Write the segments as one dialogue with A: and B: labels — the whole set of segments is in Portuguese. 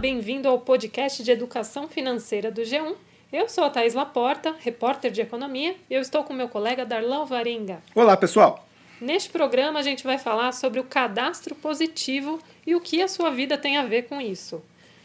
A: bem-vindo ao podcast de educação financeira do G1. Eu sou a Thais Laporta, repórter de economia, e eu estou com meu colega Darlan Varenga.
B: Olá, pessoal!
A: Neste programa a gente vai falar sobre o cadastro positivo e o que a sua vida tem a ver com isso.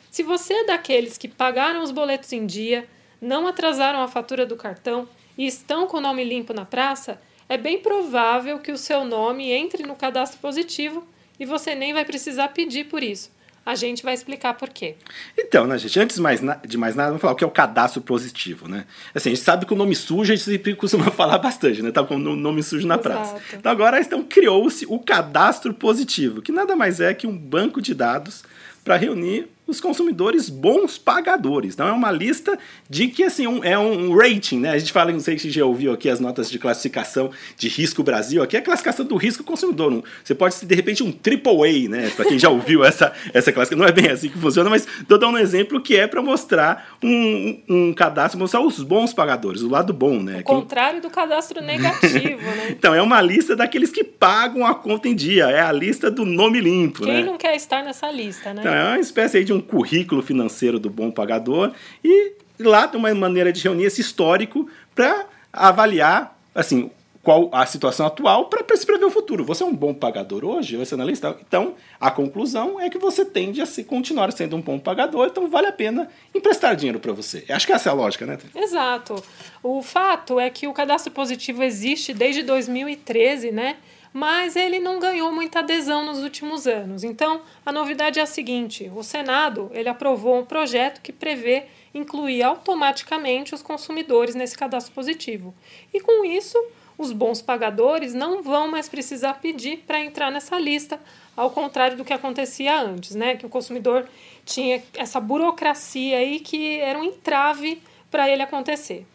A: Se você é daqueles que pagaram os boletos em dia, não atrasaram a fatura do cartão e estão com o nome limpo na praça, é bem provável que o seu nome entre no cadastro positivo e você nem vai precisar pedir por isso. A gente vai explicar por quê.
B: Então, né, gente, antes de mais, de mais nada, vamos falar o que é o cadastro positivo, né? Assim, a gente sabe que o nome sujo a gente sempre costuma falar bastante, né? Tá com o nome sujo na
A: Exato.
B: praça. Então agora então, criou-se o cadastro positivo, que nada mais é que um banco de dados para reunir os consumidores bons pagadores. Então é uma lista de que assim um, é um rating, né? A gente fala, não sei se já ouviu aqui as notas de classificação de risco Brasil, aqui é a classificação do risco consumidor. Um, você pode ser de repente um AAA, né? Para quem já ouviu essa essa classificação, não é bem assim que funciona, mas estou dando um exemplo que é para mostrar um, um cadastro, mostrar os bons pagadores, o lado bom, né?
A: O contrário do cadastro negativo, né?
B: então é uma lista daqueles que pagam a conta em dia, é a lista do nome limpo,
A: Quem
B: né?
A: não quer estar nessa lista, né?
B: Então, é uma espécie aí de um currículo financeiro do bom pagador e lá tem uma maneira de reunir esse histórico para avaliar assim qual a situação atual para se prever o futuro. Você é um bom pagador hoje, você é analista? Então, a conclusão é que você tende a se continuar sendo um bom pagador, então vale a pena emprestar dinheiro para você. Acho que essa é a lógica, né?
A: Exato. O fato é que o cadastro positivo existe desde 2013, né? Mas ele não ganhou muita adesão nos últimos anos. Então, a novidade é a seguinte: o Senado ele aprovou um projeto que prevê incluir automaticamente os consumidores nesse cadastro positivo. E com isso, os bons pagadores não vão mais precisar pedir para entrar nessa lista, ao contrário do que acontecia antes, né? Que o consumidor tinha essa burocracia aí que era um entrave para ele acontecer.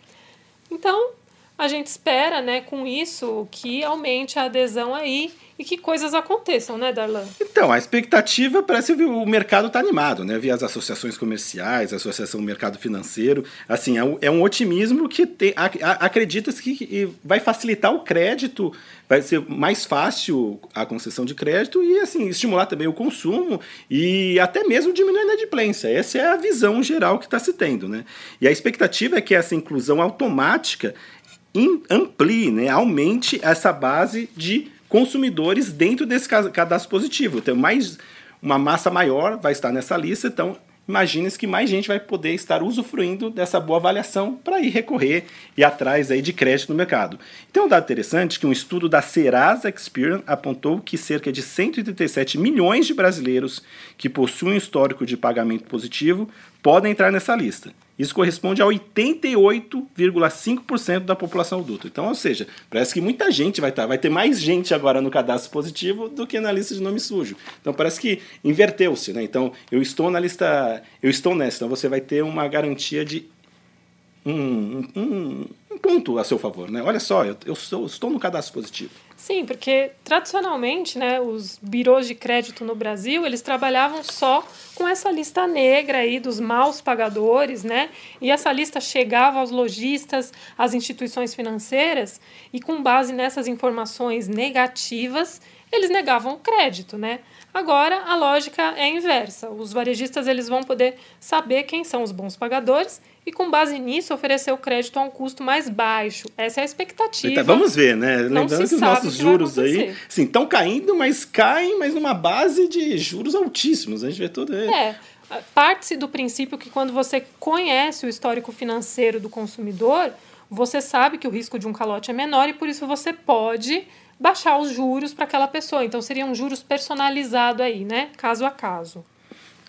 A: Então, a gente espera, né, com isso, que aumente a adesão aí e que coisas aconteçam, né, Darlan?
B: Então, a expectativa parece que o mercado está animado, né? Via as associações comerciais, a Associação do Mercado Financeiro. Assim, é um, é um otimismo que tem, acredita que vai facilitar o crédito, vai ser mais fácil a concessão de crédito e, assim, estimular também o consumo e até mesmo diminuir a inadimplência. Essa é a visão geral que está se tendo, né? E a expectativa é que essa inclusão automática amplie, né, aumente essa base de consumidores dentro desse cadastro positivo. Então, mais uma massa maior vai estar nessa lista, então imagine que mais gente vai poder estar usufruindo dessa boa avaliação para ir recorrer e atrás aí de crédito no mercado. Então, um dado interessante que um estudo da Serasa Experian apontou que cerca de 137 milhões de brasileiros que possuem histórico de pagamento positivo podem entrar nessa lista. Isso corresponde a 88,5% da população adulta. Então, ou seja, parece que muita gente vai estar, vai ter mais gente agora no cadastro positivo do que na lista de nome sujo. Então, parece que inverteu-se, né? Então, eu estou na lista, eu estou nessa, então você vai ter uma garantia de um, um, um ponto a seu favor, né? Olha só, eu, eu sou, estou no cadastro positivo.
A: Sim, porque tradicionalmente, né, os birôs de crédito no Brasil, eles trabalhavam só com essa lista negra aí dos maus pagadores, né? E essa lista chegava aos lojistas, às instituições financeiras, e com base nessas informações negativas, eles negavam crédito, né? Agora a lógica é inversa. Os varejistas eles vão poder saber quem são os bons pagadores e com base nisso oferecer o crédito a um custo mais baixo. Essa é a expectativa.
B: Então, vamos ver, né? Lembrando que os nossos juros aí, sim, estão caindo, mas caem, mas numa base de juros altíssimos. A gente vê tudo. aí.
A: É. Parte-se do princípio que quando você conhece o histórico financeiro do consumidor, você sabe que o risco de um calote é menor e por isso você pode baixar os juros para aquela pessoa. Então seriam juros personalizados aí, né? Caso a caso.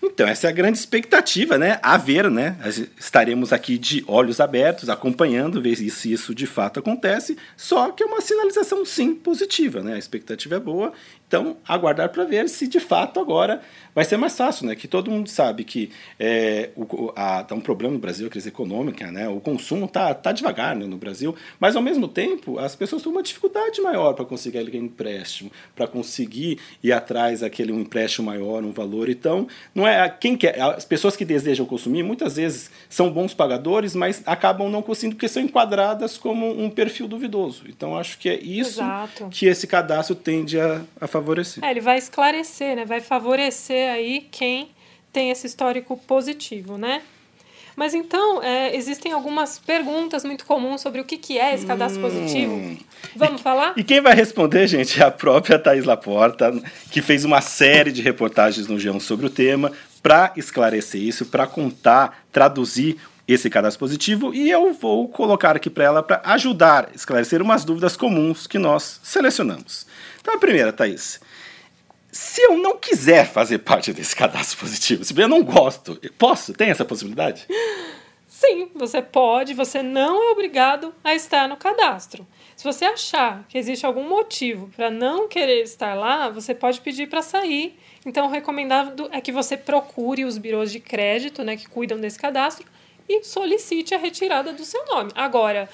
B: Então, essa é a grande expectativa, né? A ver, né? Estaremos aqui de olhos abertos, acompanhando, ver se isso de fato acontece. Só que é uma sinalização, sim, positiva, né? A expectativa é boa. Então, aguardar para ver se de fato agora vai ser mais fácil, né? Que todo mundo sabe que é, o, a, tá um problema no Brasil, a crise econômica, né? O consumo tá, tá devagar né, no Brasil, mas ao mesmo tempo as pessoas têm uma dificuldade maior para conseguir aquele empréstimo, para conseguir ir atrás daquele um empréstimo maior, um valor. Então, não é quem quer, as pessoas que desejam consumir muitas vezes são bons pagadores, mas acabam não conseguindo porque são enquadradas como um perfil duvidoso. Então, acho que é isso
A: Exato.
B: que esse cadastro tende a, a favorecer.
A: É, ele vai esclarecer, né? Vai favorecer aí quem tem esse histórico positivo, né? Mas então, é, existem algumas perguntas muito comuns sobre o que, que é esse cadastro hum. positivo. Vamos
B: e,
A: falar?
B: E quem vai responder, gente, é a própria Thais Laporta, que fez uma série de reportagens no G1 sobre o tema para esclarecer isso, para contar, traduzir esse cadastro positivo e eu vou colocar aqui para ela para ajudar a esclarecer umas dúvidas comuns que nós selecionamos. Então, a primeira, Thaís. Se eu não quiser fazer parte desse cadastro positivo, se eu não gosto, posso? Tem essa possibilidade?
A: Sim, você pode, você não é obrigado a estar no cadastro. Se você achar que existe algum motivo para não querer estar lá, você pode pedir para sair. Então, o recomendado é que você procure os birôs de crédito, né, que cuidam desse cadastro, e solicite a retirada do seu nome. Agora,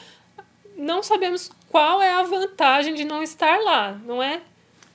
A: não sabemos qual é a vantagem de não estar lá, não é?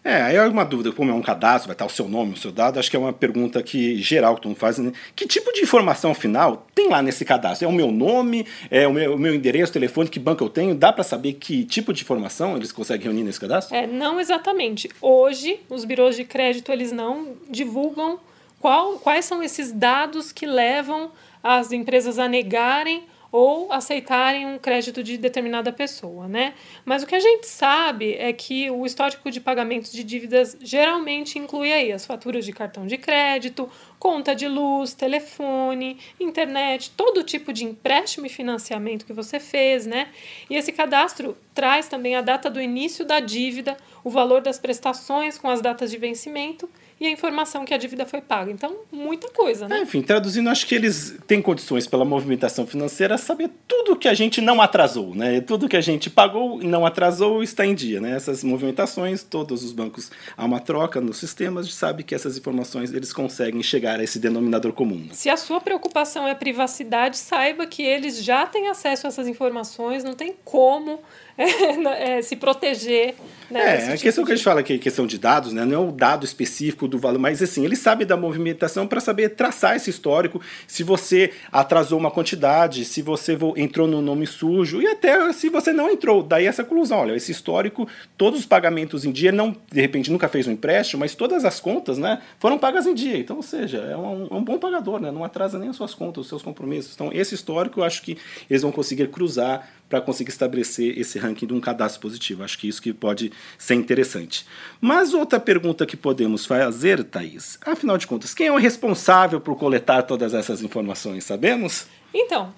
B: É, aí é uma dúvida, como é um cadastro, vai estar o seu nome, o seu dado, acho que é uma pergunta que geral que todo mundo faz, né? Que tipo de informação final tem lá nesse cadastro? É o meu nome, é o meu, o meu endereço, telefone, que banco eu tenho? Dá para saber que tipo de informação eles conseguem reunir nesse cadastro?
A: É, não exatamente. Hoje, os birôs de crédito, eles não divulgam qual, quais são esses dados que levam as empresas a negarem ou aceitarem um crédito de determinada pessoa, né? Mas o que a gente sabe é que o histórico de pagamentos de dívidas geralmente inclui aí as faturas de cartão de crédito, conta de luz, telefone, internet, todo tipo de empréstimo e financiamento que você fez, né? E esse cadastro traz também a data do início da dívida, o valor das prestações com as datas de vencimento e a informação que a dívida foi paga. Então, muita coisa, né?
B: É, enfim, traduzindo, acho que eles têm condições pela movimentação financeira saber tudo que a gente não atrasou, né? Tudo que a gente pagou e não atrasou está em dia, né? Essas movimentações, todos os bancos há uma troca nos sistemas, sabe que essas informações eles conseguem chegar a esse denominador comum. Né?
A: Se a sua preocupação é privacidade, saiba que eles já têm acesso a essas informações, não tem como é, se proteger. Né,
B: é, a tipo questão de... que a gente fala aqui, questão de dados, né, não é o dado específico do valor, mas assim, ele sabe da movimentação para saber traçar esse histórico, se você atrasou uma quantidade, se você entrou no nome sujo e até se você não entrou. Daí essa conclusão, olha, esse histórico, todos os pagamentos em dia, não de repente nunca fez um empréstimo, mas todas as contas, né, foram pagas em dia. Então, ou seja, é um, é um bom pagador, né, não atrasa nem as suas contas, os seus compromissos. Então, esse histórico eu acho que eles vão conseguir cruzar para conseguir estabelecer esse ranking de um cadastro positivo. Acho que isso que pode ser interessante. Mas outra pergunta que podemos fazer, Thaís, afinal de contas, quem é o responsável por coletar todas essas informações? Sabemos?
A: Então,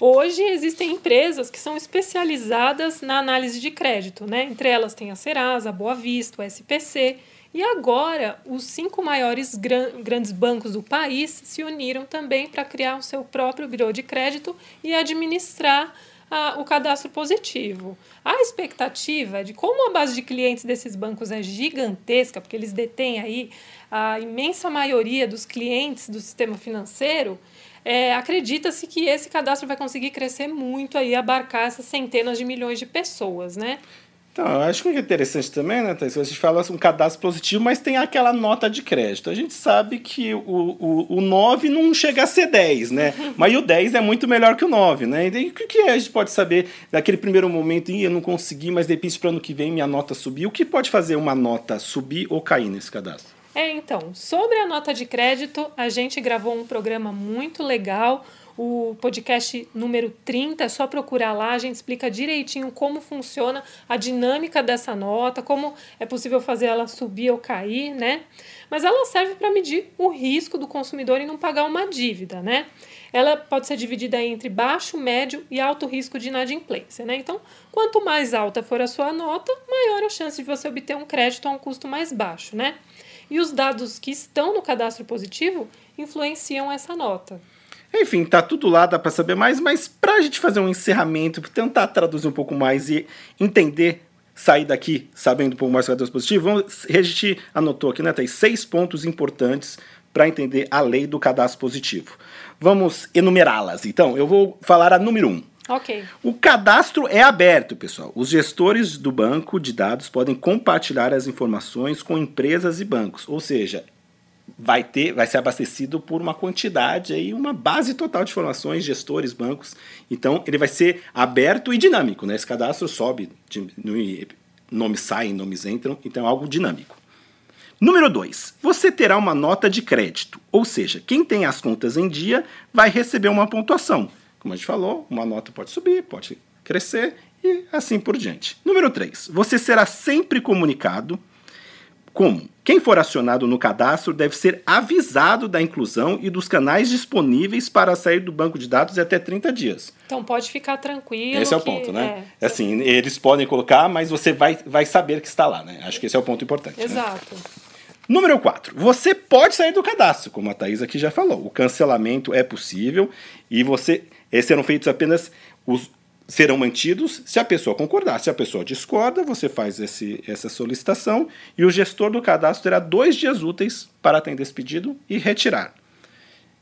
A: Hoje existem empresas que são especializadas na análise de crédito, né? Entre elas tem a Serasa, a Boa Vista, o SPC. E agora, os cinco maiores gran grandes bancos do país se uniram também para criar o seu próprio birô de crédito e administrar a, o cadastro positivo. A expectativa é de como a base de clientes desses bancos é gigantesca, porque eles detêm aí a imensa maioria dos clientes do sistema financeiro, é, acredita-se que esse cadastro vai conseguir crescer muito aí, abarcar essas centenas de milhões de pessoas, né?
B: Então, acho que é interessante também, né, Thais? A gente fala um cadastro positivo, mas tem aquela nota de crédito. A gente sabe que o, o, o 9 não chega a ser 10, né? mas o 10 é muito melhor que o 9, né? E o que a gente pode saber daquele primeiro momento, e eu não consegui, mas de repente para ano que vem minha nota subir. O que pode fazer uma nota subir ou cair nesse cadastro?
A: É, então, sobre a nota de crédito, a gente gravou um programa muito legal o podcast número 30, é só procurar lá, a gente explica direitinho como funciona a dinâmica dessa nota, como é possível fazer ela subir ou cair, né? Mas ela serve para medir o risco do consumidor em não pagar uma dívida, né? Ela pode ser dividida entre baixo, médio e alto risco de inadimplência, né? Então, quanto mais alta for a sua nota, maior a chance de você obter um crédito a um custo mais baixo, né? E os dados que estão no cadastro positivo influenciam essa nota.
B: Enfim, tá tudo lá, dá para saber mais, mas para a gente fazer um encerramento, tentar traduzir um pouco mais e entender, sair daqui sabendo um pouco mais sobre o positivo, vamos, a gente anotou aqui, né, tem seis pontos importantes para entender a lei do cadastro positivo. Vamos enumerá-las. Então, eu vou falar a número um.
A: Ok.
B: O cadastro é aberto, pessoal. Os gestores do banco de dados podem compartilhar as informações com empresas e bancos. Ou seja, vai ter, vai ser abastecido por uma quantidade aí, uma base total de informações, gestores, bancos. Então, ele vai ser aberto e dinâmico, né? Esse cadastro sobe, nomes saem, nomes entram, então é algo dinâmico. Número 2. Você terá uma nota de crédito, ou seja, quem tem as contas em dia vai receber uma pontuação. Como a gente falou, uma nota pode subir, pode crescer e assim por diante. Número 3. Você será sempre comunicado como? Quem for acionado no cadastro deve ser avisado da inclusão e dos canais disponíveis para sair do banco de dados em até 30 dias.
A: Então pode ficar tranquilo.
B: Esse é o
A: que,
B: ponto, né?
A: é,
B: assim, eles podem colocar, mas você vai, vai saber que está lá, né? Acho que esse é o ponto importante. né?
A: Exato.
B: Número 4. Você pode sair do cadastro, como a Thaís aqui já falou. O cancelamento é possível e você. Esses serão feitos apenas. Os, serão mantidos se a pessoa concordar. Se a pessoa discorda, você faz esse, essa solicitação e o gestor do cadastro terá dois dias úteis para atender esse pedido e retirar.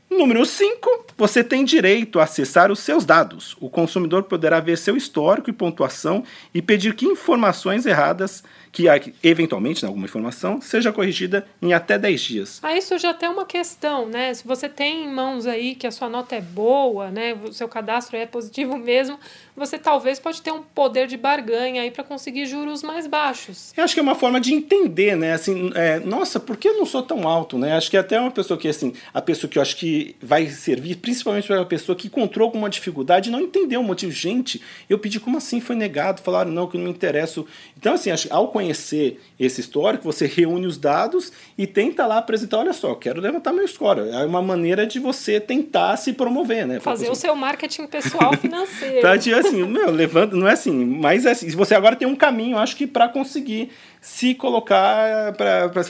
B: Número 5, você tem direito a acessar os seus dados. O consumidor poderá ver seu histórico e pontuação e pedir que informações erradas, que eventualmente né, alguma informação, seja corrigida em até 10 dias.
A: Aí surge até uma questão, né? Se você tem em mãos aí que a sua nota é boa, né? O seu cadastro é positivo mesmo, você talvez pode ter um poder de barganha aí para conseguir juros mais baixos.
B: Eu acho que é uma forma de entender, né? Assim, é, nossa, por que eu não sou tão alto, né? Acho que até uma pessoa que, assim, a pessoa que eu acho que vai servir, principalmente para a pessoa que encontrou alguma dificuldade e não entendeu o motivo. Gente, eu pedi como assim foi negado, falaram não, que eu não me interesso. Então, assim, acho, ao conhecer esse histórico, você reúne os dados e tenta lá apresentar, olha só, quero levantar meu score. É uma maneira de você tentar se promover, né?
A: Fazer o seu marketing pessoal financeiro.
B: tá, assim, meu, levanta, não é assim, mas é assim, você agora tem um caminho, acho que para conseguir se colocar para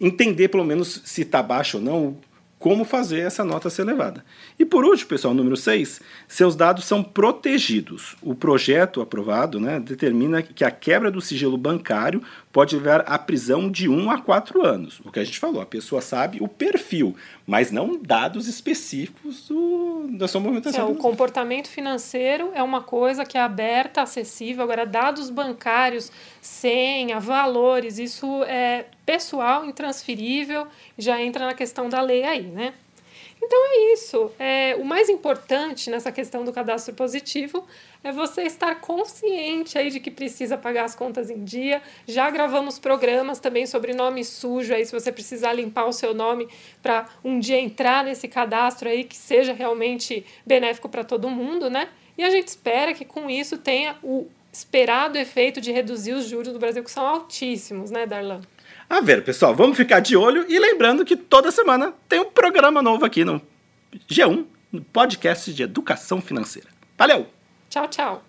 B: entender pelo menos se está baixo ou não, como fazer essa nota ser levada. E por último, pessoal, número 6, seus dados são protegidos. O projeto aprovado né, determina que a quebra do sigilo bancário pode levar à prisão de 1 a 4 anos. O que a gente falou, a pessoa sabe o perfil, mas não dados específicos do, da sua movimentação.
A: É, o comportamento financeiro é uma coisa que é aberta, acessível. Agora, dados bancários, senha, valores, isso é pessoal, intransferível, já entra na questão da lei aí, né? Então é isso. É, o mais importante nessa questão do cadastro positivo é você estar consciente aí de que precisa pagar as contas em dia. Já gravamos programas também sobre nome sujo aí, se você precisar limpar o seu nome para um dia entrar nesse cadastro aí que seja realmente benéfico para todo mundo, né? E a gente espera que com isso tenha o esperado efeito de reduzir os juros do Brasil, que são altíssimos, né, Darlan?
B: A ver, pessoal, vamos ficar de olho e lembrando que toda semana tem um programa novo aqui no G1, no podcast de educação financeira. Valeu!
A: Tchau, tchau!